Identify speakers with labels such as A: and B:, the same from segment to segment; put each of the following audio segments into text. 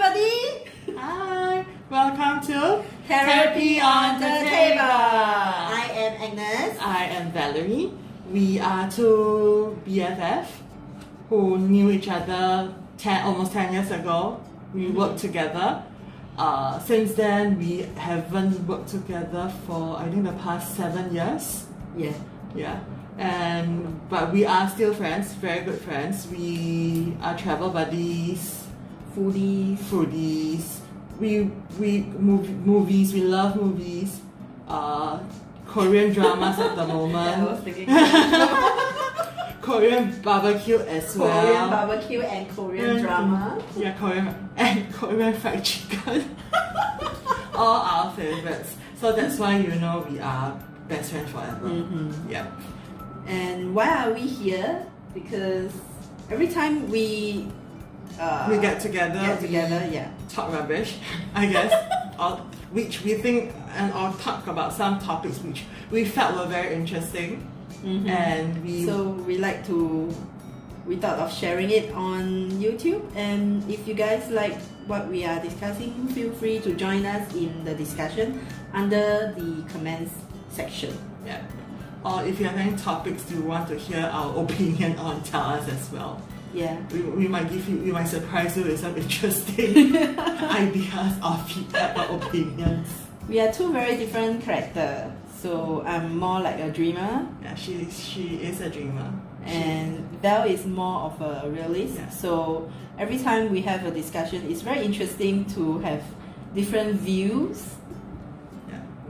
A: everybody.
B: Hi, welcome to
A: Therapy on the Table.
B: I
A: am Agnes.
B: I am Valerie. We are two BFF who knew each other ten, almost 10 years ago. We worked together. Uh, since then, we haven't worked together for I think the past seven years.
A: Yeah.
B: Yeah. And but we are still friends, very good friends. We are travel buddies,
A: Foodies.
B: foodies. We we mov- movies. We love movies. Uh, Korean dramas at the
A: Yeah, I was
B: moment.
A: thinking
B: Korean barbecue as well.
A: Korean barbecue and Korean
B: Mm,
A: drama.
B: Yeah, Korean and Korean fried chicken. All our favorites. So that's why you know we are best friends forever.
A: Mm-hmm.
B: Yeah.
A: And why are we here? Because every time we uh,
B: We get together.
A: get together, yeah.
B: talk rubbish, I guess, or which we think and or talk about some topics which we felt were very interesting,
A: Mhm.
B: and we
A: So we like to we thought of sharing it on YouTube and if you guys like what we are discussing, feel free to join us in the discussion under the comments section.
B: yeah. Or if you have any topics you want to hear our opinion on, tell us as well.
A: Yeah.
B: We, we might give you, we might surprise you with some interesting ideas or feedback or opinions.
A: We are two very different characters. So I'm more like a dreamer
B: Yeah, she she is a dreamer.
A: and Val is more of a realist.
B: Yeah.
A: So every time we have a discussion, it's very interesting to have different views.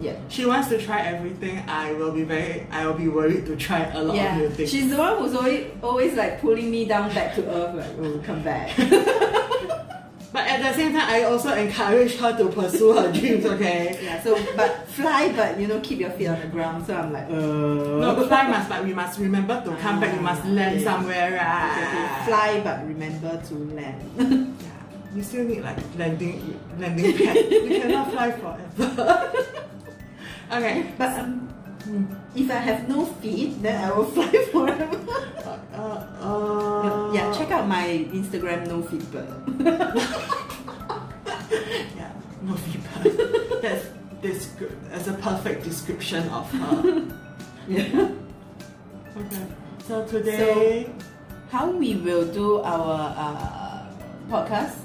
B: Yeah.
A: Yeah.
B: She wants to try everything. I will be very. I will be worried to try a lot of new things.
A: she's the one who's always, always like pulling me down back to earth, like, oh, come back.
B: But at the same time, I also encourage her to pursue her dreams. Okay.
A: yeah, so, but fly, but you know, keep your feet on the ground. So I'm like, uh.
B: No, fly must, but we must remember to come back. we must land
A: Okay.
B: somewhere, right?
A: Okay, fly, but remember to land.
B: Yeah, you still need like landing, landing pad. you cannot fly forever. Okay.
A: but um,
B: Hmm.
A: if I have no feet, then I will fly forever.
B: Uh, uh,
A: yeah, check out my Instagram, no feet bird.
B: Yeah, no feedback. That's this. That's a perfect description of her.
A: yeah.
B: Okay. So today,
A: How we will do our uh, podcast?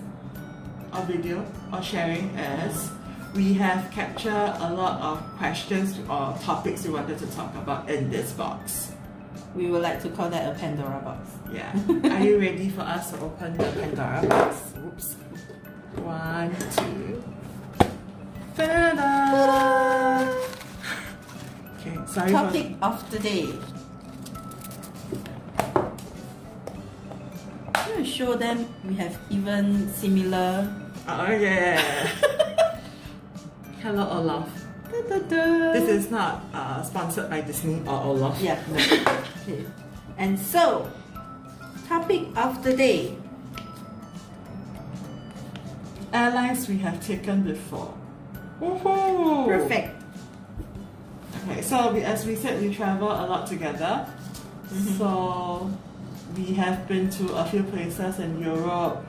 B: our video or sharing is we have captured a lot of questions or topics we wanted to talk about in this box.
A: We would like to call that a Pandora box.
B: Yeah. Are you ready for us to open the Pandora box? Oops. One, two. Ta-da! Okay, sorry
A: Topic of the day. I'm show them we have even similar.
B: Oh yeah. Hello Olaf.
A: Da-da-da.
B: This is not uh, sponsored by Disney or Olaf.
A: Yeah. no. okay. And so, topic of the day.
B: Airlines we have taken before. Woohoo!
A: Perfect.
B: Okay, so we, as we said, we travel a lot together.
A: Mhm.
B: So we have been to a few places in Europe,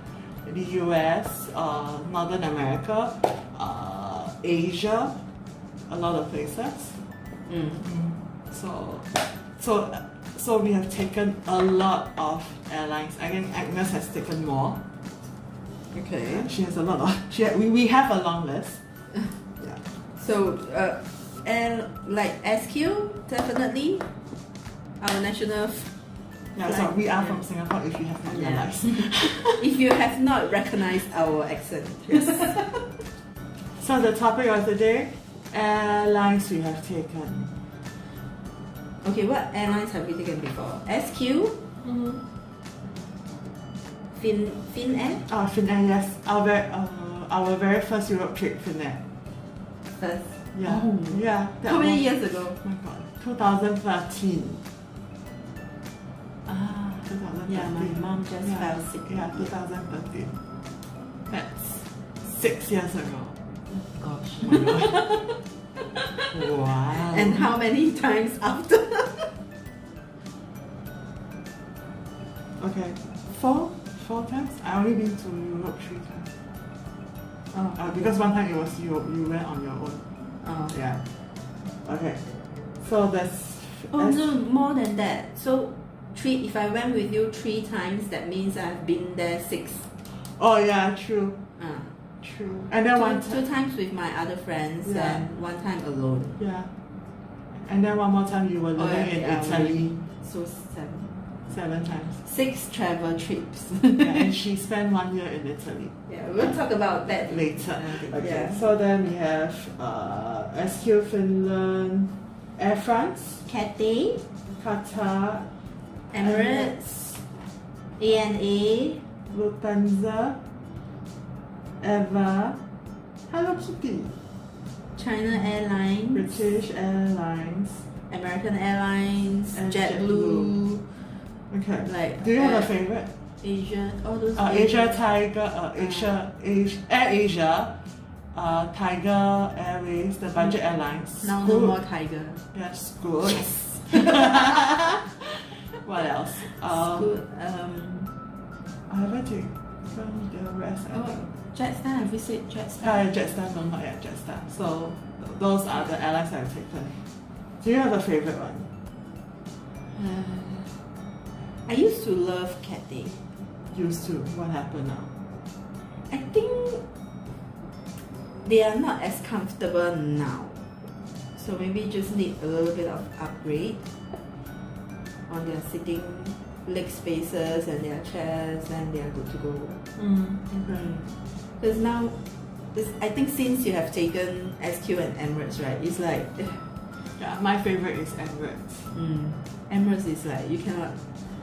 B: the US, uh, Northern America, uh, Asia, a lot of places.
A: Mm.
B: So, so, so we have taken a lot of airlines. I think Agnes has taken more.
A: Okay.
B: She has a lot of. She we, we have a long list. Yeah.
A: So, uh, and like SQ, definitely our national.
B: Yeah, so we are from Singapore. If you have not
A: Yeah.
B: realized.
A: If you have not recognized our accent.
B: So the topic of the day, airlines we have taken.
A: Okay, what airlines have we taken before? SQ, Hmm. Fin Finnair
B: Oh, Finnair, yes. Our very, uh, our very first Europe trip, Finnair.
A: first.
B: Yeah.
A: Oh.
B: Yeah.
A: How many
B: was-
A: years ago?
B: Oh my god. 2013.
A: Ah,
B: 2013.
A: yeah, my mom just
B: yeah.
A: fell sick.
B: Yeah, 2013. That's six years ago.
A: Gosh.
B: Oh wow.
A: And how many times after?
B: Okay. Four? Four times? I only been to Europe three times.
A: Oh,
B: Uh, because one time it was you you went on your own.
A: oh.
B: Yeah. Okay. So that's.
A: Oh
B: as-
A: no, more than that. So three. If I went with you three times, that means I've been there six.
B: Oh yeah, true,
A: Uh,
B: true. And then one
A: two, two times with my other friends
B: Yeah.
A: and one time alone.
B: Yeah. And then one more time you were
A: Oh, yeah,
B: in
A: yeah,
B: Italy
A: So seven,
B: seven times.
A: six travel trips.
B: yeah, and she spent one year in Italy
A: yeah, we'll talk about that
B: later. Okay,
A: Yeah.
B: so then we have uh, SQ Finland, Air France,
A: Cathay,
B: Qatar,
A: Emirates, ANA,
B: Lufthansa, Eva, Hello Kitty,
A: China Airlines,
B: British Airlines.
A: American Airlines,
B: And
A: JetBlue,
B: Okay.
A: like
B: Do you have a favorite?
A: Asia, all those
B: Uh, Asia Tiger, uh, Asia, Asia, Air Asia, uh, Tiger Airways, the budget airlines.
A: Now no more Tiger.
B: Yes, good.
A: Yes.
B: what else? Um,
A: good. Um,
B: I haven't taken the rest. I
A: oh. Jetstar, have you said Jetstar?
B: Uh, Jetstar, no, not yet Jetstar. So th- those are the airlines I've taken. Do you have a favorite one?
A: Uh, I used to love Cathay.
B: Used to. What happened now?
A: I think they are not as comfortable now. So maybe just need a little bit of upgrade on their sitting leg spaces and their chairs and they are good to go.
B: Mm, okay.
A: Because now, this, I think since you have taken SQ and Emirates, right, it's like,
B: Yeah, my favorite is Emirates.
A: mm, Emirates is like, you cannot,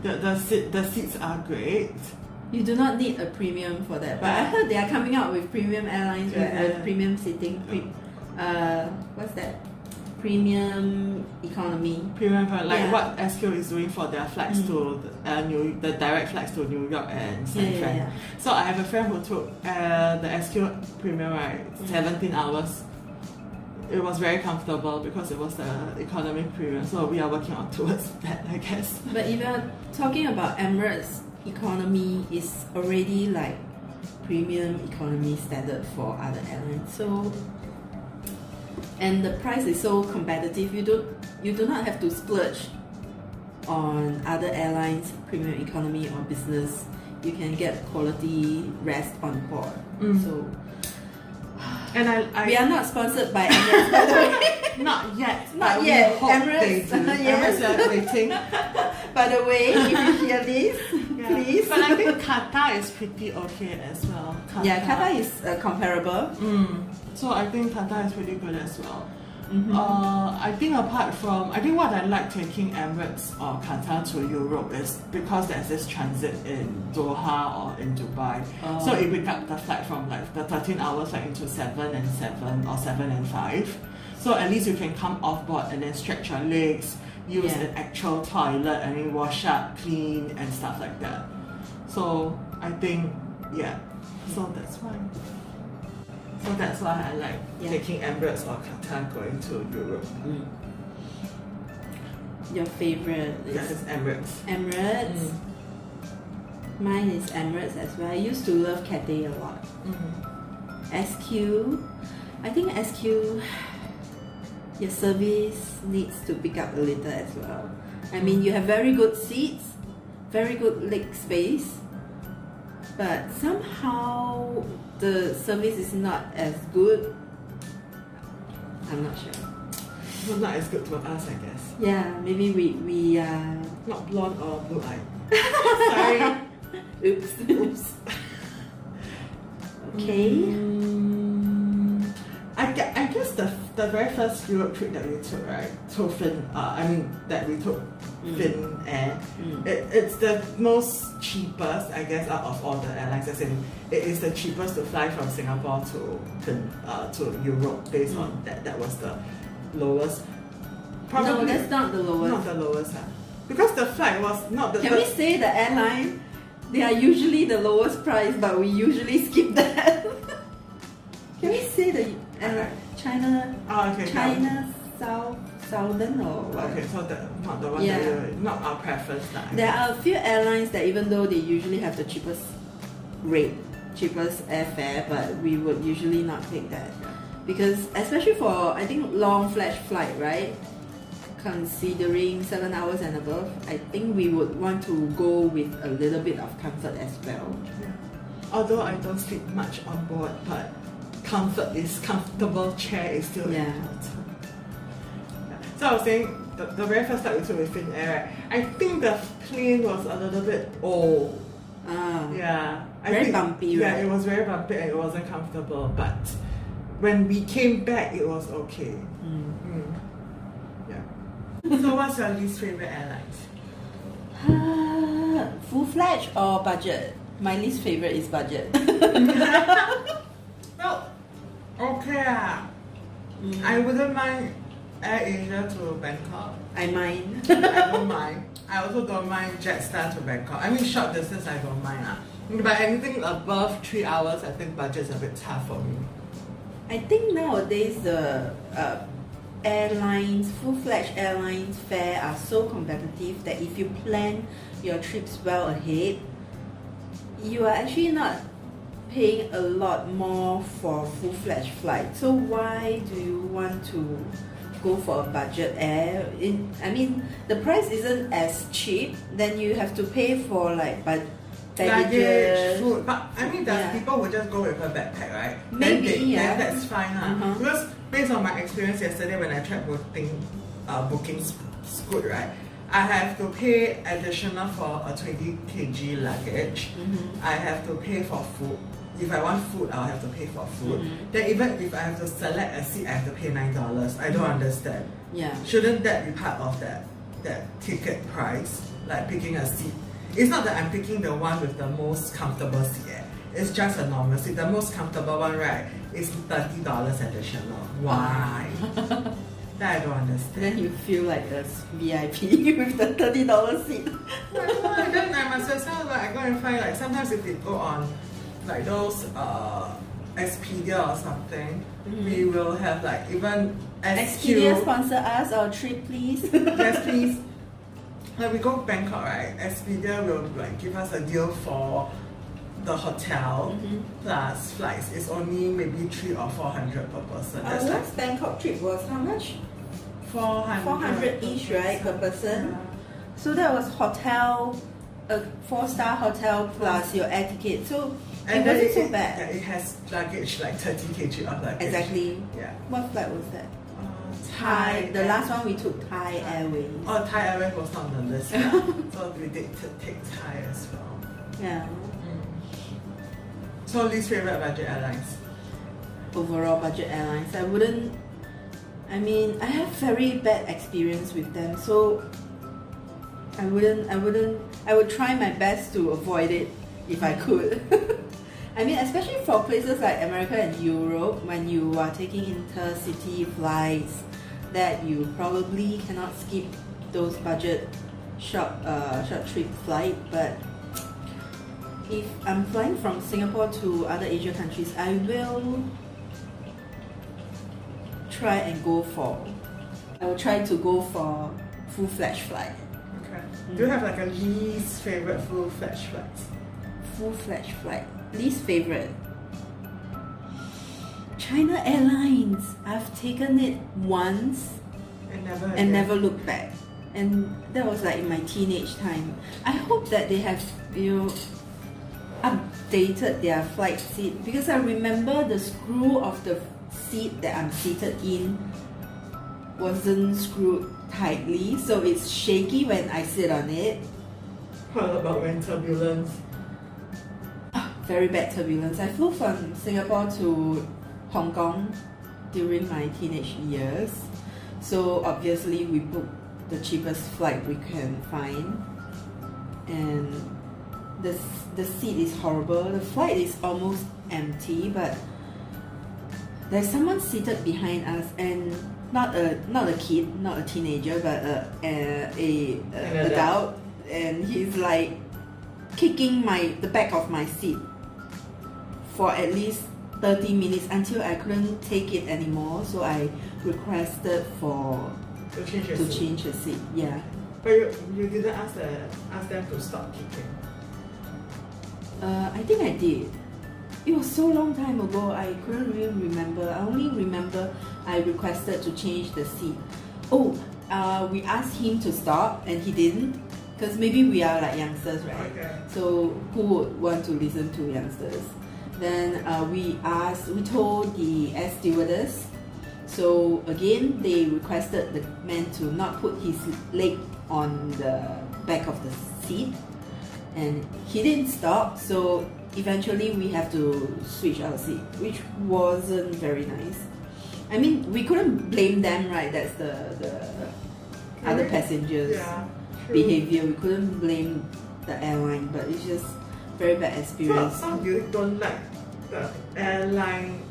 B: The the seat the seats are great.
A: you do not need a premium for that. But I heard they are coming out with premium airlines, right, uh, premium seating, pre, uh, what's that? Premium economy.
B: Premium for like
A: Yeah.
B: what SQ is doing for their flights
A: Mm.
B: to the, uh, New the direct flights to New York and San
A: yeah,
B: Fran.
A: yeah.
B: So I have a friend who took uh, the SQ Premium right,
A: Mm.
B: 17 hours. It was very comfortable because it was the economy premium. So we are working on towards that, I guess.
A: But if you're talking about Emirates economy is already like premium economy standard for other airlines. So and the price is so competitive you don't you do not have to splurge on other airlines premium economy or business. You can get quality rest on board.
B: Mm.
A: So
B: And I, I
A: we are not sponsored by Emirates by the way.
B: not yet,
A: Not yet.
B: They
A: Emirates, yes.
B: Emirates waiting.
A: by the way, if you hear this,
B: Yeah.
A: please.
B: But I think Qatar is pretty okay as well.
A: yeah, Qatar is uh, comparable.
B: Mm. So I think Qatar is pretty good as well.
A: Mhm.
B: Uh, I think apart from, I think what I like taking Emirates or Qatar to Europe is because there's this transit in Doha or in Dubai.
A: Oh.
B: So it pick up the flight from like the 13 hours like into 7 and 7 or 7 and 5. So at least you can come off board and then stretch your legs, use
A: Yeah.
B: an actual toilet, and mean wash up, clean and stuff like that. So I think, yeah, so that's why. So that's why I like
A: Yeah.
B: taking Emirates or Qatar going to Europe.
A: Your favorite is
B: is Emirates.
A: Emirates.
B: Mm.
A: Mine is Emirates as well. I used to love Cathay a lot. SQ, I think SQ, your service needs to pick up a little as well. I mean, you have very good seats, very good leg space, but somehow the service is not as good. I'm not sure.
B: Well, not as good to us, I guess.
A: Yeah, maybe we we uh,
B: Not blonde or blue eye. Sorry.
A: oops oops. Okay.
B: Mm, I, I guess the, the very first Europe trip that we took, right, to Fin, uh, I mean, that we took
A: Mm.
B: Fin Air,
A: Mm.
B: it, it's the most cheapest, I guess, out of all the airlines. As in, it is the cheapest to fly from Singapore to Fin, uh, to Europe based on
A: Mm.
B: that. That was the lowest.
A: No, that's not the lowest.
B: Not the lowest, huh? Because the flight was not the.
A: Can we say the airline? They are usually the lowest price, but we usually skip that. Can we say the Uh, airline? China,
B: Oh, okay.
A: China South Southern or what?
B: Okay, so the, not the one
A: Yeah.
B: that you, not our preference. That
A: There are a few airlines that even though they usually have the cheapest rate, cheapest airfare, but we would usually not take that because especially for I think long flash flight, right? Considering seven hours and above, I think we would want to go with a little bit of comfort as well.
B: Although I don't sleep much on board, but comfort is comfortable chair is still
A: Yeah.
B: important. So I was saying the, the very first flight we took with Finnair, I think the plane was a little bit old.
A: Ah,
B: Yeah. I
A: Very
B: think-
A: bumpy,
B: Yeah,
A: right?
B: it was very bumpy and it wasn't comfortable. But when we came back, it was okay.
A: mm.
B: Mm. Yeah. so what's your least favorite airline?
A: Ah, full fledged or budget? My least favorite is budget.
B: Well, okay. ah.
A: Mm.
B: I wouldn't mind Air Asia to Bangkok.
A: I mind.
B: I don't mind. I also don't mind Jetstar to Bangkok. I mean, short distance, I don't mind. ah. But anything above three hours, I think budget's a bit tough for me.
A: I think nowadays the uh, airlines, full-fledged airlines fare are so competitive that if you plan your trips well ahead, you are actually not paying a lot more for full-fledged flight. So why do you want to go for a budget air? In, I mean, the price isn't as cheap. Then you have to pay for like but baggages.
B: food. But I mean, there's
A: Yeah.
B: people who just go with a backpack, right?
A: Maybe,
B: then they,
A: yeah.
B: Then that's fine. ah.
A: Uh-huh.
B: Because based on my experience yesterday when I tried booking, uh, booking Scoot, right? I have to pay additional for a 20 kg luggage.
A: Mhm.
B: I have to pay for food. If I want food, I'll have to pay for food.
A: Mhm.
B: Then even if I have to select a seat, I have to pay nine dollars. I don't
A: Mhm.
B: understand.
A: Yeah.
B: Shouldn't that be part of that that ticket price? Like picking a seat. It's not that I'm picking the one with the most comfortable seat. eh. It's just a normal seat. The most comfortable one, right, is thirty dollars additional. Why? that I don't understand.
A: Then you feel like a VIP with the thirty dollar seat.
B: Why? then I must well like I go and find like sometimes if we go on like those uh Expedia or something,
A: Mhm.
B: we will have like even
A: Expedia sponsor us our trip, please.
B: yes, please. Like we go Bangkok, right? Expedia will like give us a deal for the hotel
A: Mhm.
B: plus flights. It's only maybe three or four hundred per person.
A: Our
B: like
A: last Bangkok trip was how much?
B: four hundred.
A: 400 each, right, per person? So that was hotel, a four star hotel plus your air ticket. So
B: And
A: it wasn't so bad.
B: yeah, it has luggage like thirty kg of luggage.
A: Exactly.
B: Yeah.
A: What flight was that?
B: Uh,
A: Thai. The last one we took Thai Airways.
B: Oh, Thai Airways was not on the list. Yeah. so we did take Thai as well.
A: Yeah.
B: So least favorite budget airlines.
A: overall budget airlines. I wouldn't. I mean, I have very bad experience with them, so I wouldn't. I wouldn't. I would try my best to avoid it if I could. I mean, especially for places like America and Europe, when you are taking intercity flights, that you probably cannot skip those budget short uh, short trip flight. But if I'm flying from Singapore to other Asia countries, I will try and go for. I will try to go for full fledged flight.
B: Okay.
A: Mm.
B: Do you have like a least favorite full fledged flights?
A: Full fledged flight. Least favorite. China Airlines. I've taken it once
B: And never.
A: and
B: again.
A: never looked back. And that was like in my teenage time. I hope that they have you know updated their flight seat because I remember the screw of the seat that I'm seated in wasn't screwed tightly, so it's shaky when I sit on it.
B: What about when turbulence?
A: Very bad turbulence. I flew from Singapore to Hong Kong during my teenage years, so obviously we booked the cheapest flight we can find, and the the seat is horrible. The flight is almost empty, but there's someone seated behind us, and not a not a kid, not a teenager, but a a, a,
B: An
A: a
B: adult.
A: adult, and he's like kicking my the back of my seat for at least 30 minutes until I couldn't take it anymore. So I requested for
B: To change your
A: to
B: seat.
A: change the seat. Yeah.
B: But you, you didn't ask the ask them to stop kicking.
A: Uh, I think I did. it was so long time ago. I couldn't really remember. I only remember I requested to change the seat. Oh, uh, we asked him to stop and he didn't because maybe we are like youngsters, right?
B: Okay.
A: So who would want to listen to youngsters? Then uh, we asked, we told the air stewardess. So again, they requested the man to not put his leg on the back of the seat, and he didn't stop. So eventually, we have to switch our seat, which wasn't very nice. I mean, we couldn't blame them, right? That's the the other passengers
B: Yeah.
A: behavior. We couldn't blame the airline, but it's just very bad experience.
B: so you don't like the airline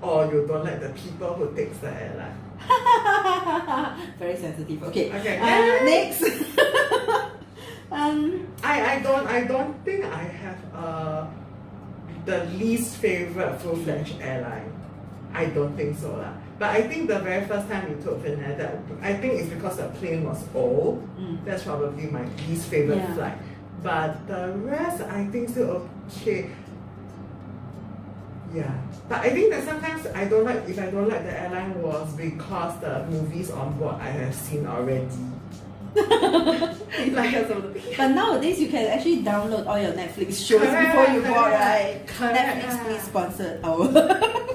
B: or you don't like the people who takes the airline?
A: very sensitive. Okay.
B: Okay,
A: Uh,
B: next.
A: um.
B: I, I don't I don't think I have uh, the least favorite full fledged airline. I don't think so lah. But I think the very first time we took Finnair, that I think it's because the plane was old.
A: mm,
B: That's probably my least favorite
A: Yeah.
B: flight. But the rest, I think still okay. Yeah, but I think that sometimes I don't like if I don't like the airline was because the movies on board I have seen already.
A: but nowadays you can actually download all your Netflix shows
B: Correct,
A: before you board, right?
B: correct.
A: Netflix please sponsor our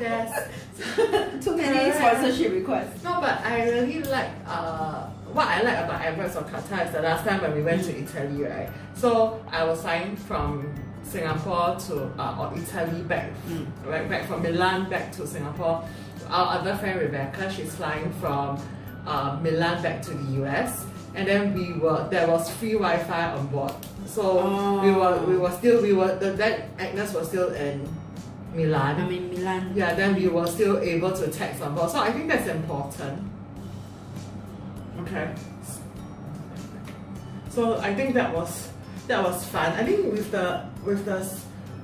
B: Yes.
A: too many
B: Correct.
A: sponsorship requests.
B: No, but I really like uh, what I like about Emirates or Qatar is the last time when we went to Italy, right? So I was flying from Singapore to uh, or Italy back,
A: Mm.
B: right back from Milan back to Singapore. Our other friend Rebecca, she's flying from uh, Milan back to the US, and then we were there was free Wi-Fi on board. So we were we were still we were the that Agnes was still in Milan.
A: I mean Milan.
B: Yeah, then we were still able to text on board. So I think that's important. Okay. So I think that was that was fun. I think with the with the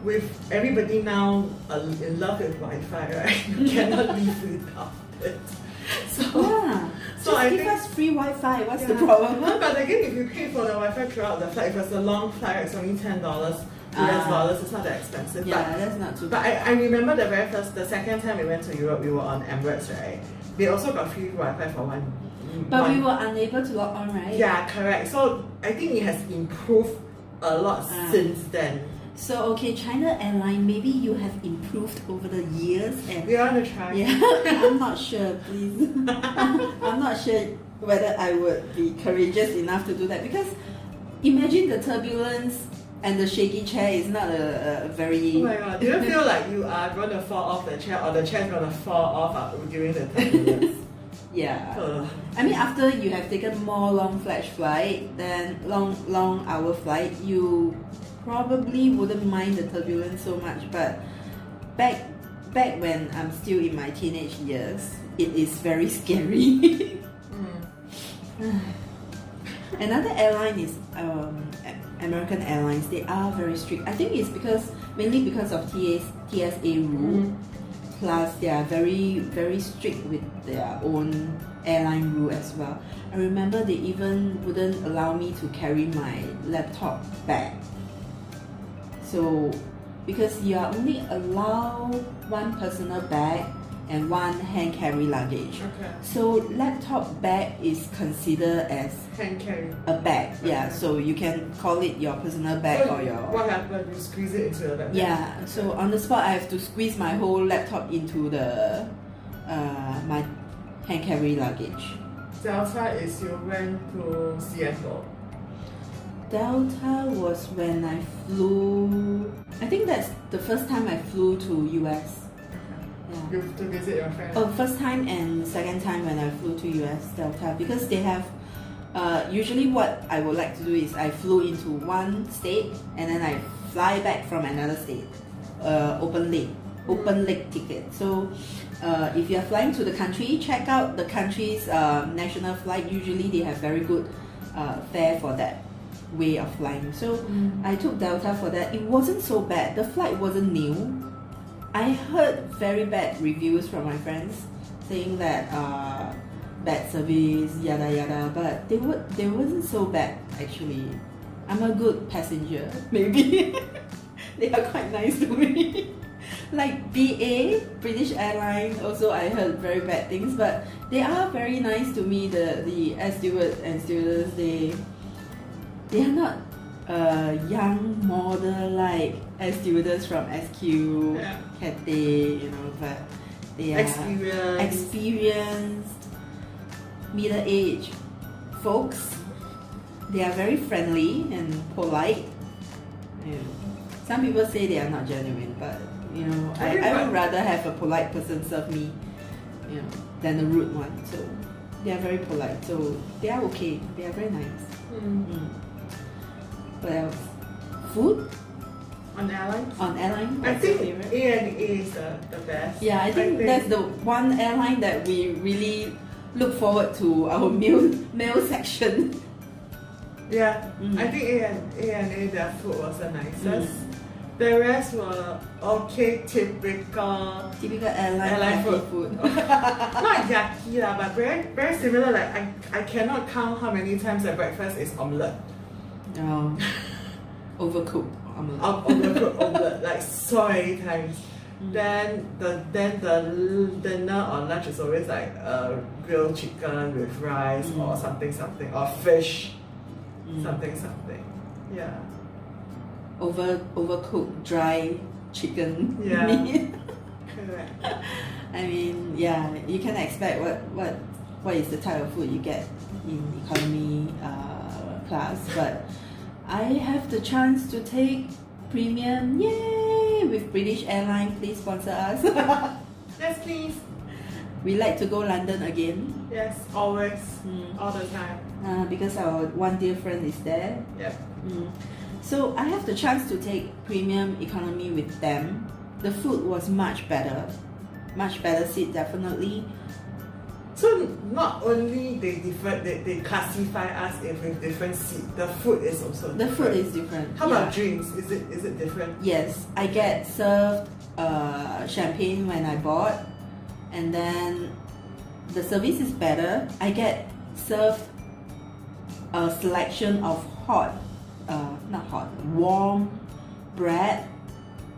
B: with everybody now uh, in love with Wi-Fi, right? You cannot live without it. So
A: Yeah.
B: So
A: Just
B: I
A: give
B: think-
A: us free Wi-Fi. What's the problem?
B: But again, if you pay for the Wi-Fi throughout the flight, if it's a long flight, it's only ten dollars US
A: Ah.
B: dollars. It's not that expensive. But
A: Yeah, that's not too
B: but I, I remember the very first, the second time we went to Europe, we were on Emirates, right? They also got free Wi-Fi for one.
A: But
B: one-
A: we were unable to log on, right?
B: Yeah, correct. So I think it has improved a lot
A: Ah.
B: since then.
A: So okay, China Airline, maybe you have improved over the years and
B: We want to try.
A: yeah, I'm not sure, please. I'm not sure whether I would be courageous enough to do that because imagine the turbulence and the shaky chair is not a, a very
B: Oh my god, do you feel like you are going to fall off the chair or the chair is going to fall off uh, during the turbulence?
A: Yeah.
B: Ugh.
A: I mean, after you have taken more long flash flight, then long long hour flight, you probably wouldn't mind the turbulence so much. But back back when I'm still in my teenage years, it is very scary.
B: Mm.
A: Another airline is um, American Airlines. They are very strict. I think it's because mainly because of TS, TSA rule. Plus, they are very very strict with their own airline rule as well. I remember they even wouldn't allow me to carry my laptop bag. So, because you are only allowed one personal bag and one hand carry luggage.
B: Okay.
A: So laptop bag is considered as
B: Hand carry.
A: a bag. Yeah, so you can call it your personal bag
B: so
A: or your
B: What happened? You squeeze it into your laptop?
A: yeah. So on the spot, I have to squeeze my whole laptop into the uh, my hand carry luggage.
B: Delta is you went to Seattle.
A: Delta was when I flew. I think that's the first time I flew to US. Yeah.
B: To visit your.
A: Oh, first time and second time when I flew to US Delta because they have. Uh, usually, what I would like to do is I flew into one state and then I fly back from another state. Uh, open leg, open leg ticket. So, uh, if you are flying to the country, check out the country's uh, national flight. Usually, they have very good uh, fare for that way of flying. So, I took Delta for that. It wasn't so bad. The flight wasn't new. I heard very bad reviews from my friends saying that uh, bad service, yada yada, but they were they wasn't so bad actually. I'm a good passenger, maybe. they are quite nice to me. like BA, British Airlines, also I heard very bad things, but they are very nice to me. The the air steward and stewardess, they they are not uh, young model like stewardess from SQ,
B: Yeah.
A: Cathay, you know, but they are
B: Experience.
A: experienced, middle aged folks. They are very friendly and polite. Know, some people say they are not genuine, but you know, I, I would rather have a polite person serve me, you know, than a rude one. So they are very polite. So they are okay. They are very nice.
B: Mm.
A: Mm. Food
B: On airlines?
A: on airline.
B: I think
A: favorite?
B: ANA is the, the best.
A: Yeah, I think, that's the one airline that we really look forward to our meal meal section.
B: Yeah,
A: Mm.
B: I think A and A and their food was the nicest. The rest were okay, typical.
A: Typical airline,
B: Airline food.
A: food.
B: Not yucky lah, but very very similar. Like I, I cannot count how many times the breakfast is omelette.
A: No. Overcooked omelette.
B: Um, omelette, omelette, like so many times.
A: Mm.
B: Then the then the dinner or lunch is always like uh, grilled chicken with rice
A: Mm.
B: or something something or fish
A: Mm.
B: something something. Yeah.
A: Over overcooked dry chicken
B: Yeah.
A: meat.
B: Correct.
A: I mean, yeah, you can expect what what what is the type of food you get in economy uh, class, but I have the chance to take premium, yay, with British Airlines. Please sponsor us.
B: Yes, please.
A: we like to go London again
B: Yes, always,
A: mm.
B: all the time.
A: uh, because our one dear friend is there.
B: Yep.
A: Mm. So I have the chance to take premium economy with them. The food was much better, much better seat definitely.
B: So not only they differ, they, they classify us in with different seat. The food is also
A: The
B: different.
A: food is different.
B: How
A: yeah.
B: about drinks? Is it is it different?
A: Yes, I get served uh, champagne when I bought, and then the service is better. I get served a selection of hot, uh, not hot, warm bread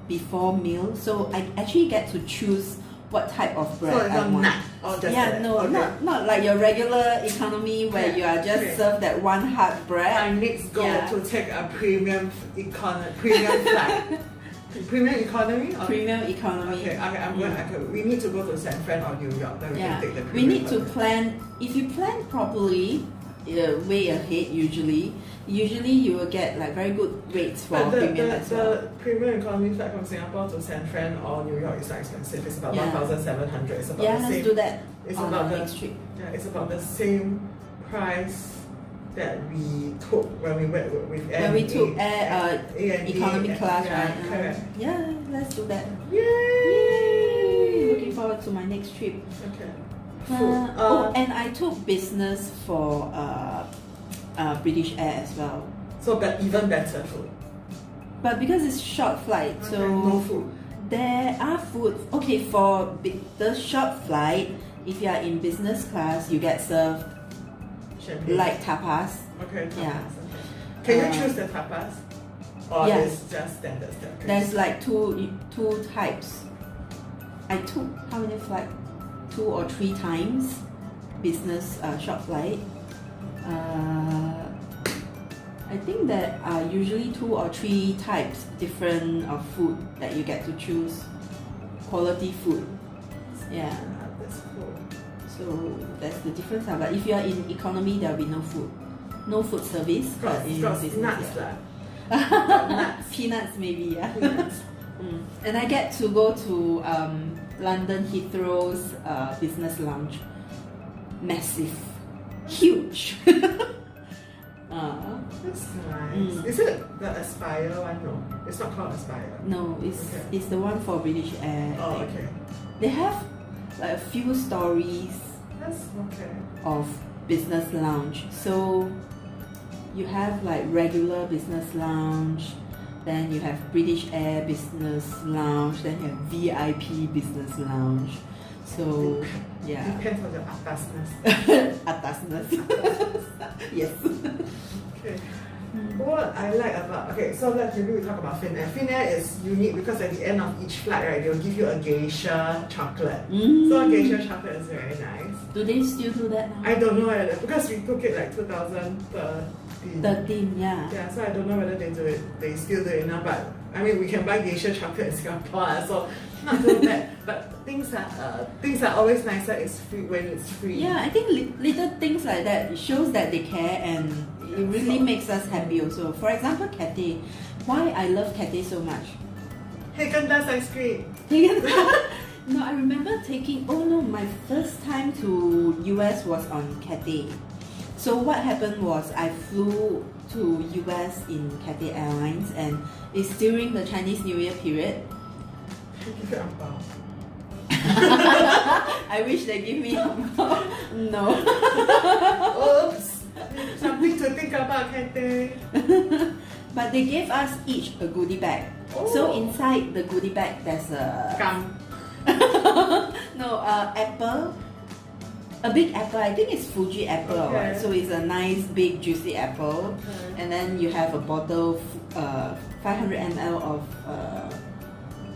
A: before meal. So I actually get to choose what type of bread
B: so
A: I want.
B: nut just
A: yeah,
B: that?
A: no,
B: okay.
A: not not like your regular economy where
B: Yeah,
A: you are just
B: okay.
A: served that one hard bread.
B: My next goal
A: Yeah.
B: to take a premium economy premium flight. premium economy? Or?
A: Premium economy.
B: Okay, okay, I'm going. Okay, we need to go to San Fran or New York. Then we
A: Yeah,
B: can take the
A: we need to plan. If you plan properly, uh, way ahead usually, usually you will get like very good rates for
B: But the,
A: premium
B: the,
A: as well.
B: the premium economy flight from Singapore to San Fran or New York is not expensive. It's about
A: Yeah.
B: one thousand seven hundred. It's about
A: Yeah,
B: the
A: let's
B: same.
A: do that
B: It's
A: on
B: about the
A: next trip.
B: yeah, it's about the same price that we took when we went with-
A: When we took air, uh,
B: ANA,
A: economy class,
B: yeah,
A: right? Uh, yeah, let's do that.
B: Yay!
A: Yay! Looking forward to my next trip.
B: Okay.
A: Uh,
B: Food.
A: oh,
B: Uh,
A: and I took business for uh, uh, British Air as well.
B: so but even better food.
A: But because it's short flight,
B: Okay,
A: so
B: no food.
A: There are food. Okay, for the short flight, if you are in business class, you get served
B: Champagne.
A: like tapas.
B: Okay. Tapas.
A: Yeah.
B: Okay. Can you
A: Uh,
B: choose the tapas? Or
A: yeah.
B: it's just standard stuff?
A: There's like two two types. I took how many flight? Two or three times business uh, short flight. Uh, I think there are usually two or three types different of food that you get to choose. Quality food. Yeah.
B: Ah.
A: So that's the difference. lah. But if you are in economy, there will be no food, no food service. But in business,
B: nuts
A: yeah.
B: nuts.
A: peanuts maybe. Yeah.
B: Peanuts.
A: Mm. And I get to go to um, London Heathrow's uh, business lounge. Massive, huge. uh,
B: That's nice.
A: Mm.
B: Is it the Aspire one? No, it's not called Aspire.
A: no, it's
B: Okay.
A: it's the one for British Air.
B: Oh, okay.
A: They have like a few stories
B: That's okay.
A: of business lounge. So you have like regular business lounge, then you have British Air business lounge, then you have VIP business lounge. So yeah,
B: Depends on your atasness.
A: atasness. yes.
B: Okay. What I like about okay, so let's maybe we talk about Finnair. Finnair is unique because at the end of each flight, right, they'll give you a geisha chocolate.
A: Mm.
B: So geisha chocolate is very nice.
A: Do they still do that now?
B: I don't know whether because we took it like 2013.
A: 13, yeah.
B: Yeah, so I don't know whether they do it. They still do it now, but I mean we can buy geisha chocolate in Singapore, so not too bad. But things are uh, things are always nicer. It's free when it's free.
A: Yeah, I think li- little things like that shows that they care and it really makes us happy also. For example, Cathay. Why I love Cathay so much?
B: Haagen Dazs ice cream.
A: no, I remember taking. Oh no, my first time to US was on Cathay. So what happened was I flew to US in Cathay Airlines, and it's during the Chinese New Year period.
B: Give ang pao.
A: I wish they give me no.
B: Oops. Something to think about, Cathay.
A: but they gave us each a goodie bag. So
B: Oh.
A: inside the goodie bag, there's a
B: Gum.
A: no uh, apple, a big apple. I think it's Fuji apple.
B: Okay.
A: So it's a nice big juicy apple,
B: Okay.
A: and then you have a bottle, uh, 500 ml of uh,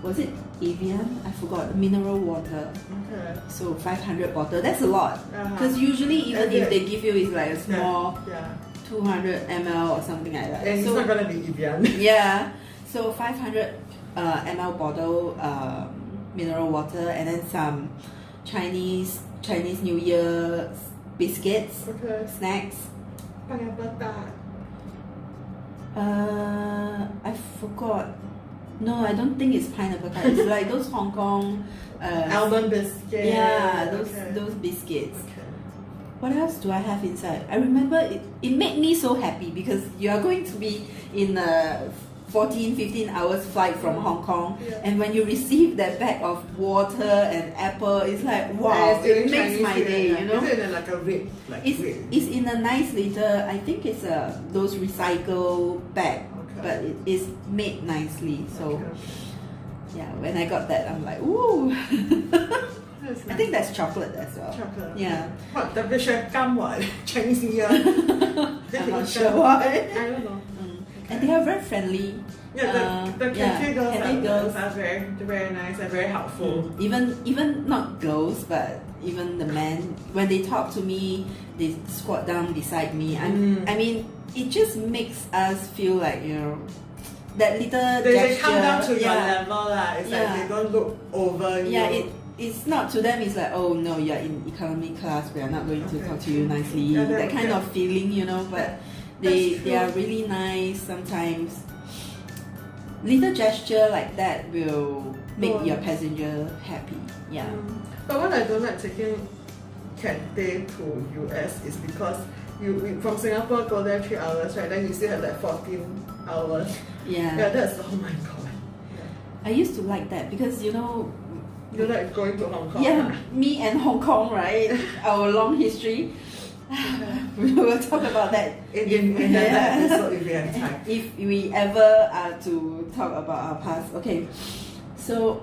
A: was it Evian? I forgot mineral water.
B: Okay.
A: So 500 bottle. That's a lot.
B: Uh-huh.
A: Because usually even if they give you is like a small
B: Yeah.
A: 200 ml or something like that.
B: And it's
A: so
B: not gonna be Evian.
A: yeah, so 500 uh, ml bottle um, mineral water and then some Chinese Chinese New Year biscuits,
B: okay.
A: snacks. Uh, I forgot. No, I don't think it's pineapple tart. It's like those Hong Kong. Uh,
B: Almond biscuits.
A: yeah, those
B: okay.
A: those biscuits.
B: Okay.
A: What else do I have inside? I remember it, it made me so happy because you are going to be in a 14, 15 hours flight from Hong Kong.
B: Yeah.
A: And when you receive that bag of water and apple, it's like, wow,
B: it's
A: it makes
B: Chinese
A: my day, you know?
B: Is it in like a red, like
A: It's,
B: red?
A: it's in a nice little, I think it's a those recycle bag. But it is made nicely. So
B: Okay.
A: yeah, when I got that, I'm like, ooh.
B: That's
A: I think that's chocolate as well.
B: chocolate.
A: Yeah.
B: What the fish gum what? Chinese New Year.
A: I'm not sure why.
B: I don't know.
A: Mm. And they are very friendly.
B: Yeah, the,
A: Uh,
B: the
A: yeah,
B: Cathay girls,
A: Cathay
B: are,
A: girls.
B: are very, very nice and very helpful.
A: Even even not girls, but even the men when they talk to me, they squat down beside me. I'm,
B: Mm.
A: I mean, it just makes us feel like you know that little
B: They,
A: gesture.
B: they come down to your
A: yeah.
B: level lah. It's
A: Yeah.
B: like they don't look over you.
A: Yeah, it it's not to them. It's like oh no, you're in economy class. We are not going to talk to you nicely.
B: Yeah, that-
A: that kind
B: that-
A: of feeling, you know. But they they are really nice sometimes. Little gesture like that will make
B: Oh.
A: your passenger happy. Yeah.
B: Mm. But what I don't like taking Cathay to US is because you we, from Singapore go there three hours, right? Then you still have like 14 hours.
A: Yeah.
B: Yeah, that's oh my god.
A: I used to like that because you know,
B: You like going to Hong Kong?
A: yeah,
B: ah?
A: me and Hong Kong, right? Our long history. we will talk about that
B: In, in, in
A: Yeah.
B: episode if we have time.
A: if we ever are to talk about our past. Okay, so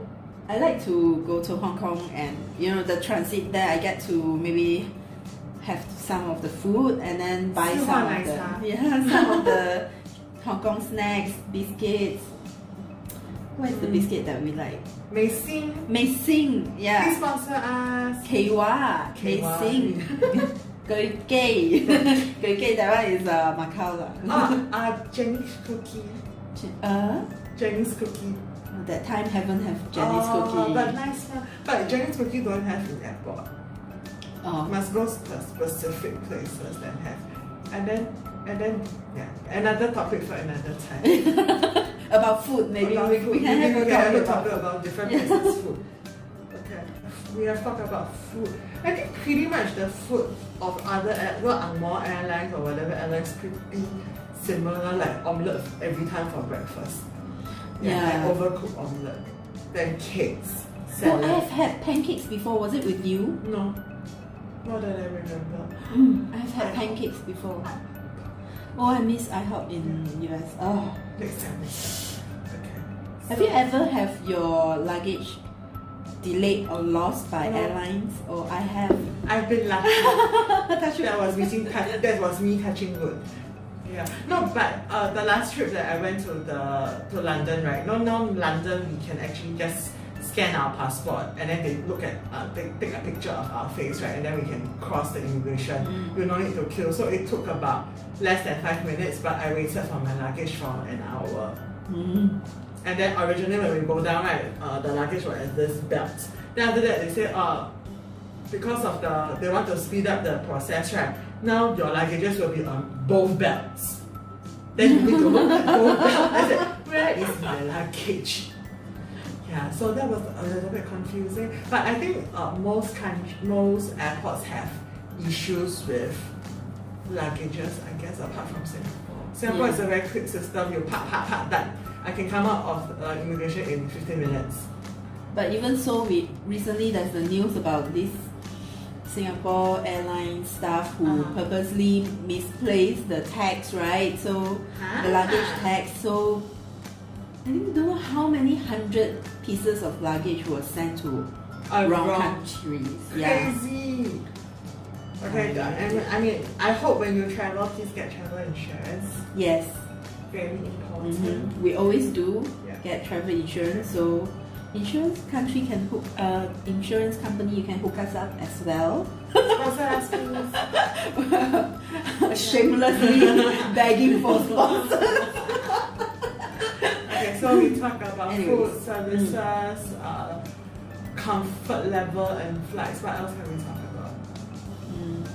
A: I like to go to Hong Kong and you know the transit there. I get to maybe have some of the food and then buy some of the yeah some of the Hong Kong snacks, biscuits. What is the
B: Mm.
A: biscuit that we like?
B: Mei Xing,
A: Mei Xing,
B: please sponsor us.
A: Kee Wah, Mei
B: Kee Wah.
A: Xing. Koi Kei. Koi Kei, that one is uh, Macau. lah.
B: Ah, uh, Jenny's cookie.
A: Uh,
B: Jenny's cookie.
A: that time haven't have Jenny's
B: oh,
A: cookie.
B: But nice one. But Jenny's cookie don't have in airport.
A: Oh.
B: Must go to specific places that have. And then, and then, yeah, another topic for another time.
A: about food, maybe
B: About
A: we,
B: food.
A: we can
B: Maybe
A: have
B: we
A: a
B: can have a
A: topic about
B: about different
A: Yeah.
B: places' food. Okay. We have talked about food. I think pretty much the food of other well, Angmo airlines or whatever airlines pretty similar, like omelette every time for breakfast.
A: Yeah.
B: Like overcooked omelette. Then cakes, salad.
A: I've had pancakes before. Was it with you?
B: No. Not that I remember.
A: Mm, I've had pancakes before. Oh, I miss IHOP in US. Oh,
B: Next time, next time. Okay.
A: have
B: So-
A: you ever have your luggage delayed or lost by
B: No.
A: airlines? Oh, I have.
B: I've been lucky. That was me, that was me touching wood. Yeah, no, but uh, the last trip that I went to the to London, right? No, no, London we can actually just scan our passport and then they look at uh, they take a picture of our face, right? And then we can cross the immigration.
A: Mm.
B: We don't need to queue, so it took about less than five minutes. But I waited for my luggage for an hour.
A: Mm.
B: And then originally when we go down, right, uh, the luggage was at this belt. Then after that they say, oh, because of the they want to speed up the process, right? Now your luggages will be on both belts. Then you need to look at both belts. I said, where is my luggage? Yeah, so that was a little bit confusing. But I think uh, most country, most airports have issues with luggages, I guess, apart from Singapore. Singapore
A: Yeah.
B: is a very quick system. You park, park, park, done. I can come out of uh, immigration in 15 minutes.
A: But even so, we recently there's the news about this Singapore Airlines staff who
B: Uh-huh.
A: purposely misplaced the tags, right? So the luggage tags. So I think don't know how many hundred pieces of luggage were sent to
B: Uh,
A: wrong,
B: wrong.
A: countries. Yeah.
B: Crazy. Okay. I mean, I mean, I hope when you travel, please get travel insurance.
A: Yes.
B: Very important.
A: Mhm. We always do
B: Yeah.
A: get travel insurance. So insurance country can hook. Uh, insurance company you can hook us up as well.
B: Sponsor us, please.
A: Shamelessly begging for sponsors.
B: Okay, so we talk about
A: Anyways.
B: food services, uh, comfort level, and flights. What else can we talk about?
A: Mm.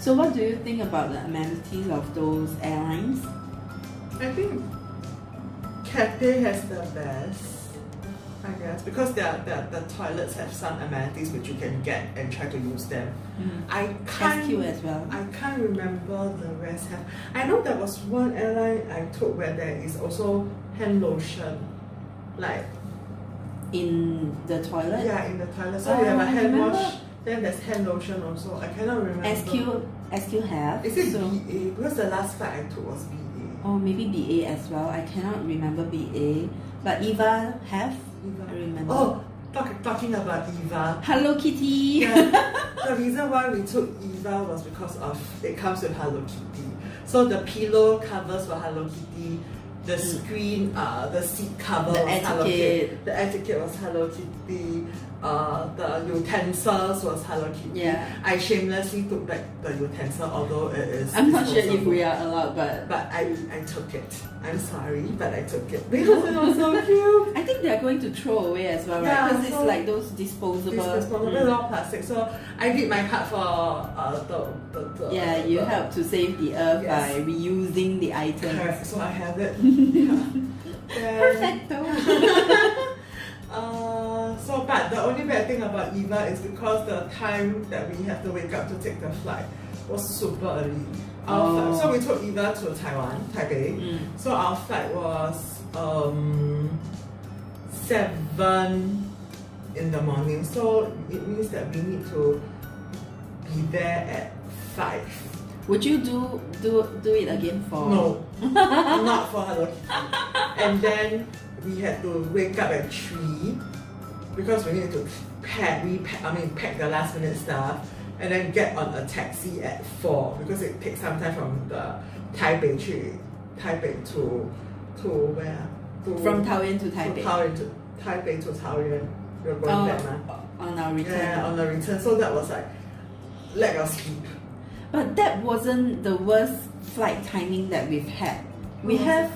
A: So, what do you think about the amenities of those airlines?
B: I think Cathay has the best. I guess because their, their the toilets have some amenities which you can get and try to use them. Mm. I can't
A: SQ as well.
B: I can't remember the rest have. I know there was one airline I took where there is also hand lotion. Like
A: In the toilet,
B: yeah, in the toilet. So
A: Oh,
B: you have a hand
A: remember.
B: wash, then there's hand lotion also. I cannot remember.
A: SQ SQ have.
B: Is it
A: so,
B: BA? Because the last flight I took was BA.
A: Oh, maybe BA as well. I cannot remember BA, but Eva have. I remember.
B: Oh, talk, talking about Eva.
A: Hello Kitty.
B: Yeah, the reason why we took Eva was because of it comes with Hello Kitty. So the pillow covers were Hello Kitty. The screen, uh, the seat cover
A: The
B: was Hello Kitty.
A: etiquette.
B: The etiquette was Hello Kitty. Uh, the utensils was Hello Kitty.
A: Yeah.
B: I shamelessly took back the utensil, although it is.
A: I'm not sure if we are allowed, but
B: But I, I took it. I'm sorry, but I took it because it was so cute.
A: I think they are going to throw away as well, right? Because
B: so-
A: it's like those disposable.
B: Disposable
A: Mm.
B: all plastic. So I did my part for uh, the, the, the
A: Yeah, you
B: the,
A: help to save the earth
B: Yes.
A: by reusing the items.
B: Correct. So I have it. yeah.
A: Perfecto.
B: uh, so, but the only bad thing about Eva is because the time that we have to wake up to take the flight was super early. Our
A: Oh.
B: flight, so we took Eva to Taiwan, Taipei.
A: Mm.
B: So our flight was um, seven in the morning. So it means that we need to be there at five.
A: Would you do do do it again for?
B: No, not for Hello Kitty. And then we had to wake up at three because we needed to pack, repack, I mean pack the last minute stuff, and then get on a taxi at four because it takes some time from the Taipei to Taipei to to where to
A: From Taoyuan to
B: to
A: Taipei.
B: Taoyuan to Taipei to Taoyuan. We're going back,
A: Oh,
B: mah.
A: on our return.
B: Yeah, on the return. So that was like lack of sleep.
A: But that wasn't the worst flight timing that we've had. We
B: Mhm.
A: have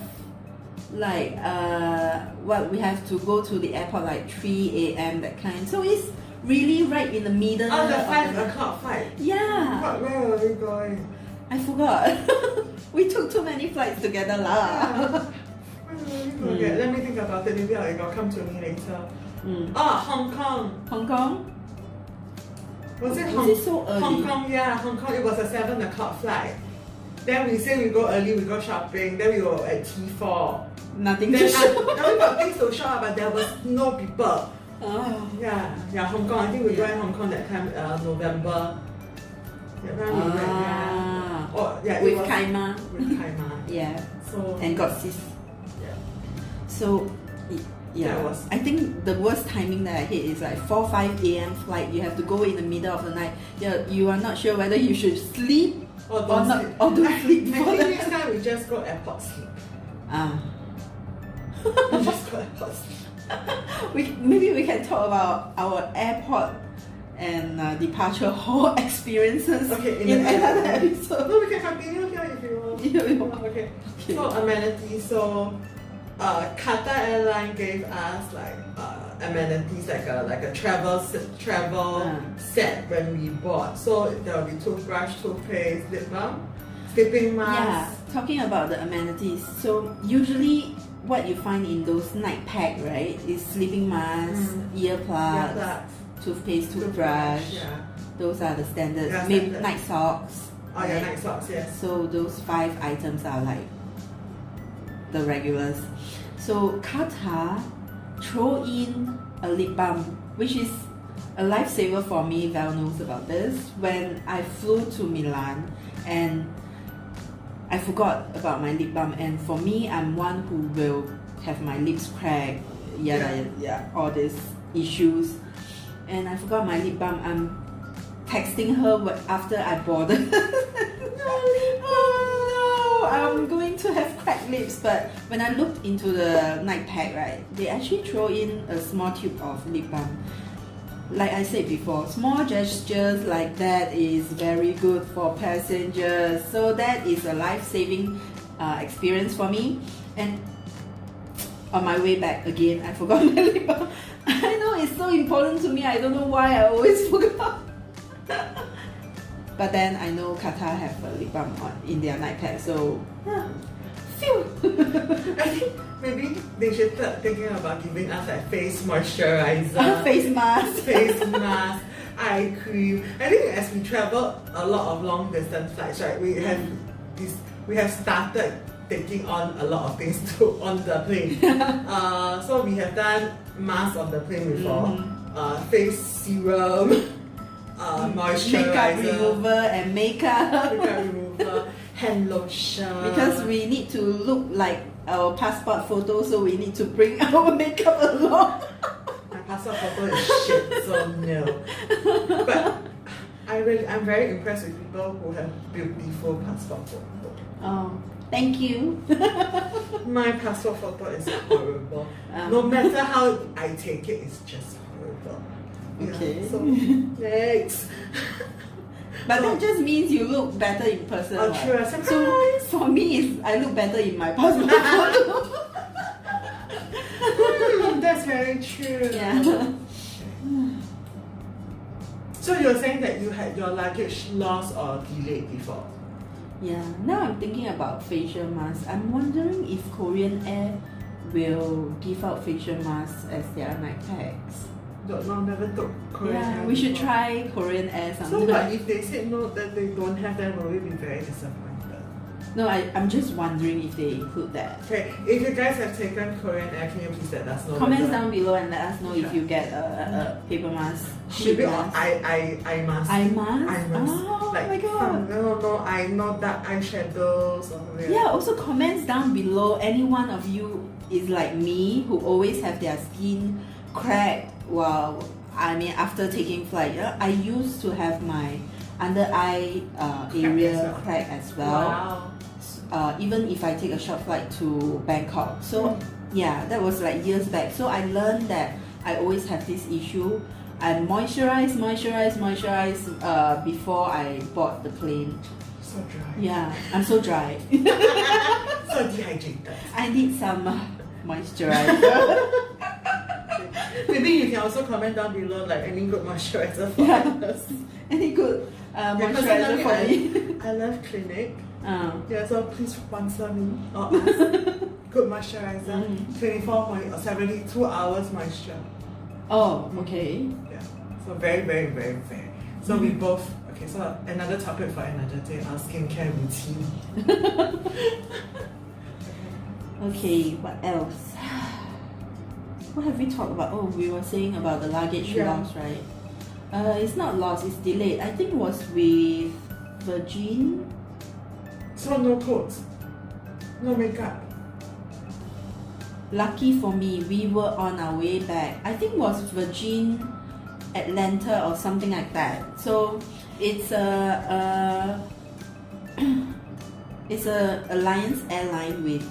A: like uh what we have to go to the airport like 3 a.m. that kind. So it's really right in the middle.
B: Oh, the five o'clock flight.
A: Yeah,
B: What, where were we going?
A: I forgot. we took too many flights together lah.
B: Okay, let me think about it. Maybe I'll come to me later.
A: Mm.
B: Ah, Hong Kong.
A: Hong Kong?
B: Was it
A: Was
B: Hong,
A: it so early?
B: Hong Kong? Yeah, Hong Kong. It was a seven o'clock flight. Then we say we go early, we go shopping. Then we were at T4.
A: Nothing
B: Then
A: to
B: I,
A: show.
B: now we got things to shop, but there was no people.
A: Oh.
B: Yeah, yeah, Hong Kong. I think we went Hong Kong that time, uh, November. That time we went, yeah.
A: Ah.
B: Oh, yeah,
A: With
B: was
A: Kaima.
B: With Kaima.
A: Yeah.
B: So,
A: And got sis.
B: yeah.
A: So, yeah,
B: was-
A: I think the worst timing that I hate is like 4 5 a.m. flight. You have to go in the middle of the night. You're, you are not sure whether you should sleep
B: Or
A: Or
B: don't sleep.
A: or don't sleep
B: I
A: before
B: think next time we just go airport sleep.
A: Ah.
B: We just go airport
A: we maybe we can talk about our airport and uh, departure hall experiences
B: Okay, in
A: in
B: another
A: episode.
B: No, we can continue here if you want.
A: Yeah, we want.
B: Okay.
A: Okay.
B: So amenities. So, uh, Qatar Airline gave us like uh, amenities like a like a travel travel
A: Ah.
B: set when we bought. So there will be toothbrush, toothpaste, lip balm, sleeping mask.
A: Yeah, talking about the amenities. So usually what you find in those night pack, right, is sleeping mask,
B: Mm.
A: earplugs,
B: Earplugs,
A: toothpaste, toothbrush.
B: Yeah.
A: Those are the standards.
B: Yeah,
A: Maybe
B: standard.
A: night socks.
B: Oh yeah, night socks. Yes.
A: So those five items are like the regulars. So Qatar throw in a lip balm, which is a lifesaver for me. Val knows about this. When I flew to Milan and I forgot about my lip balm, and for me, I'm one who will have my lips crack, yada
B: Yeah.
A: yada, all these issues. And I forgot my lip balm. I'm texting her after I bought boarded. oh no, I'm going to have cracked lips. But when I looked into the night pack, right, they actually throw in a small tube of lip balm. Like I said before, small gestures like that is very good for passengers. So that is a life-saving uh, experience for me. And on my way back again, I forgot my lip balm. I know it's so important to me. I don't know why I always forgot. but then I know Qatar have a lip balm on, in their night pack, so yeah.
B: I think maybe they should start thinking about giving us like face moisturizer,
A: face mask.
B: face mask, eye cream. I think as we travel a lot of long distance flights, right, we have this, we have started taking on a lot of things to on the plane. uh, so we have done mask on the plane before,
A: Mhm.
B: uh, face serum, uh, moisturizer,
A: Makeup remover and makeup.
B: makeup remover, hand lotion.
A: because we need to look like our passport photo, so we need to bring our makeup along.
B: My passport photo is shit, so no. But I really, I'm very impressed with people who have beautiful passport photo.
A: Oh, thank you.
B: My passport photo is horrible.
A: Um.
B: no matter how I take it, it's just horrible. Yeah,
A: Okay.
B: so next.
A: But that just means you look better in person.
B: Oh, true.
A: So for me, it's, I look better in my passport photo.
B: Hmm, that's very true.
A: yeah.
B: So you're saying that you had your luggage lost or delayed before?
A: Yeah. Now I'm thinking about facial masks. I'm wondering if Korean Air will give out facial masks as their night packs.
B: Never took Korean
A: yeah,
B: Air
A: we should
B: before.
A: try Korean Air
B: So
A: sometime.
B: what if they said no that they don't have them will we be very disappointed?
A: No, I, I'm just wondering if they include that.
B: Okay, if you guys have taken Korean Air, can you please let us know?
A: Comments
B: whether-
A: down below and let us know if you get a, a paper mask. sheet
B: Maybe
A: mask.
B: I, eye eye mask.
A: Eye mask?
B: I mask.
A: Oh
B: like
A: my god.
B: Some, no no eye not dark eyeshadows or something.
A: Yeah, also comments down below. Any one of you is like me who always have their skin cracked while I mean after taking flight. Yeah, I used to have my under eye uh, area
B: well.
A: crack as well.
B: Wow.
A: Uh, even if I take a short flight to Bangkok. So yeah, that was like years back. So I learned that I always have this issue. I moisturize, moisturize, moisturize uh, before I board the plane.
B: So dry.
A: Yeah, I'm so dry.
B: So dehydrated.
A: I need some uh, moisturizer.
B: Maybe you can also comment down below like any good moisturizer for
A: Yeah.
B: us.
A: Any good uh, moisturizer for me?
B: I love Clinique.
A: Um,
B: Yeah, so please sponsor me or us. Good moisturizer.
A: Mm.
B: 24 point or 72 hours moisture.
A: oh, okay.
B: Yeah. So very, very, very, very. So we
A: Mm-hmm.
B: both okay, so another topic for another day, our skincare routine.
A: Okay, what else? What have we talked about? Oh, we were saying about the luggage
B: Yeah.
A: loss, right? Uh, it's not lost, it's delayed. I think it was with Virgin.
B: So no clothes, no makeup.
A: Lucky for me, we were on our way back. I think it was Virgin Atlantic or something like that. So it's a, a it's a alliance airline with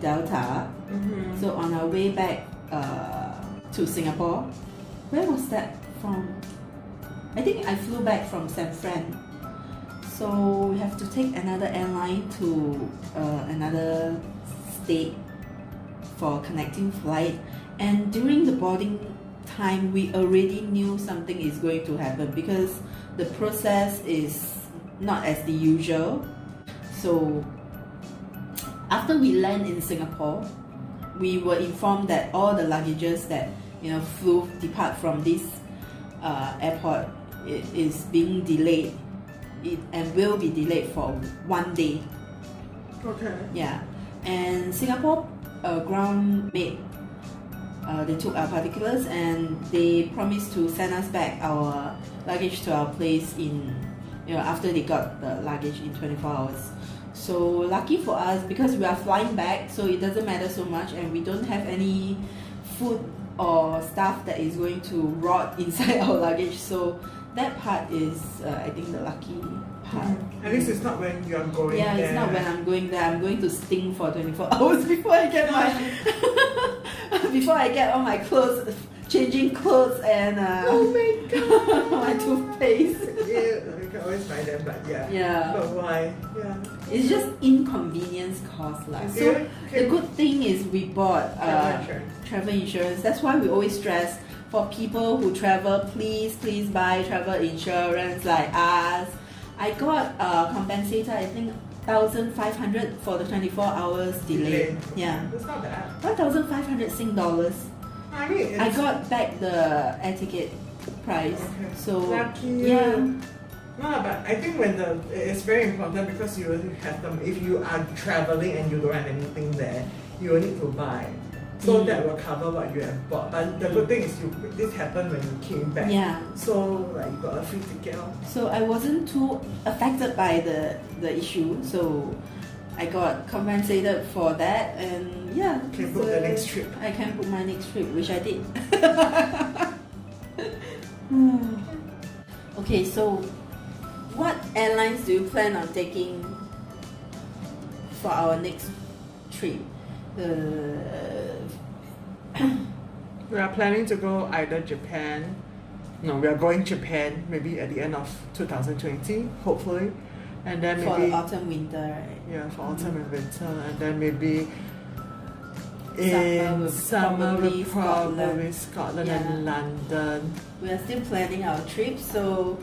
A: Delta.
B: Mm-hmm.
A: So on our way back uh, to Singapore, where was that from? I think I flew back from San Fran. So we have to take another airline to uh, another state for connecting flight. And during the boarding time, we already knew something is going to happen because the process is not as the usual. So after we land in Singapore, we were informed that all the luggages that you know flew depart from this uh, airport i- is being delayed it, and will be delayed for one day.
B: Okay.
A: Yeah, and Singapore uh, ground made uh, they took our particulars and they promised to send us back our luggage to our place in you know after they got the luggage in 24 hours. So lucky for us because we are flying back, so it doesn't matter so much, and we don't have any food or stuff that is going to rot inside our luggage. So that part is, uh, I think, the lucky part.
B: At least it's not when you're going
A: Yeah,
B: there.
A: it's not when I'm going there. I'm going to sting for 24 hours before I get my before I get all my clothes, changing clothes and uh,
B: Oh my god.
A: my toothpaste.
B: yeah, we can always buy them, but yeah.
A: Yeah,
B: But why? Yeah.
A: it's just inconvenience cost lah. So the good thing is we bought
B: Travel
A: uh,
B: insurance.
A: travel insurance. That's why we always stress for people who travel, please, please buy travel insurance like us. I got uh, compensated, I think, thousand five hundred for the twenty four hours delay.
B: Delay.
A: Yeah,
B: It's not bad.
A: one thousand five hundred Sing dollars.
B: I mean,
A: I got back the air ticket price.
B: Okay.
A: So
B: lucky
A: yeah,
B: No, but I think when the it's very important because you have them. If you are traveling and you don't have anything there, you will need to buy. So
A: Mm.
B: that will cover what you have bought. But the good thing is you this happened when you came back.
A: yeah.
B: So like you got a free ticket.
A: So I wasn't too affected by the the issue. So I got compensated for that, and yeah.
B: Can book the next trip.
A: I can book my next trip, which I did. okay, so what airlines do you plan on taking for our next trip? The
B: We are planning to go either Japan. No, we are going Japan maybe at the end of 2020, hopefully, and then
A: for
B: maybe
A: autumn winter, right?
B: yeah for autumn and winter, and then maybe
A: Summer
B: in summer
A: probably
B: probably
A: Scotland.
B: Scotland
A: Yeah.
B: and London.
A: We are still planning our trip, so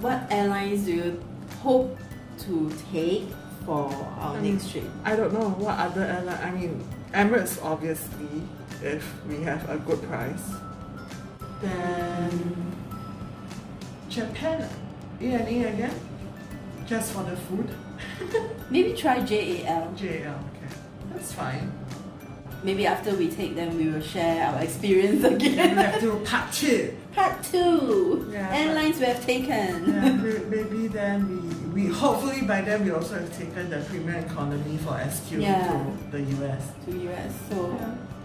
A: what airlines do you hope to take for our
B: Um,
A: next trip?
B: I don't know what other airline. I mean, Emirates obviously, if we have a good price. Then Japan, E and E again, just for the food.
A: Maybe try JAL.
B: JL, okay, that's fine.
A: Maybe after we take them, we will share our experience again.
B: we have to part two.
A: Part two
B: Yeah,
A: airlines we have taken.
B: Yeah, maybe then we, we hopefully by then we also have taken the premium economy for SQ
A: Yeah.
B: to the US.
A: to US. So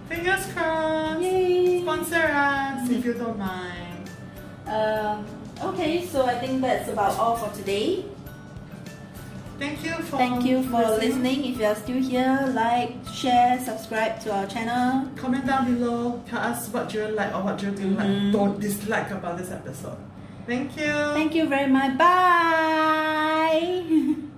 B: Fingers crossed.
A: yay!
B: Sponsor us if you don't mind.
A: Um, okay, so I think that's about all for today.
B: Thank you for
A: Thank you for listening. If you are still here, like, share, subscribe to our channel.
B: Comment down below. Tell us what you like or what you do like,
A: Mhm.
B: don't dislike about this episode. Thank you.
A: Thank you very much. Bye.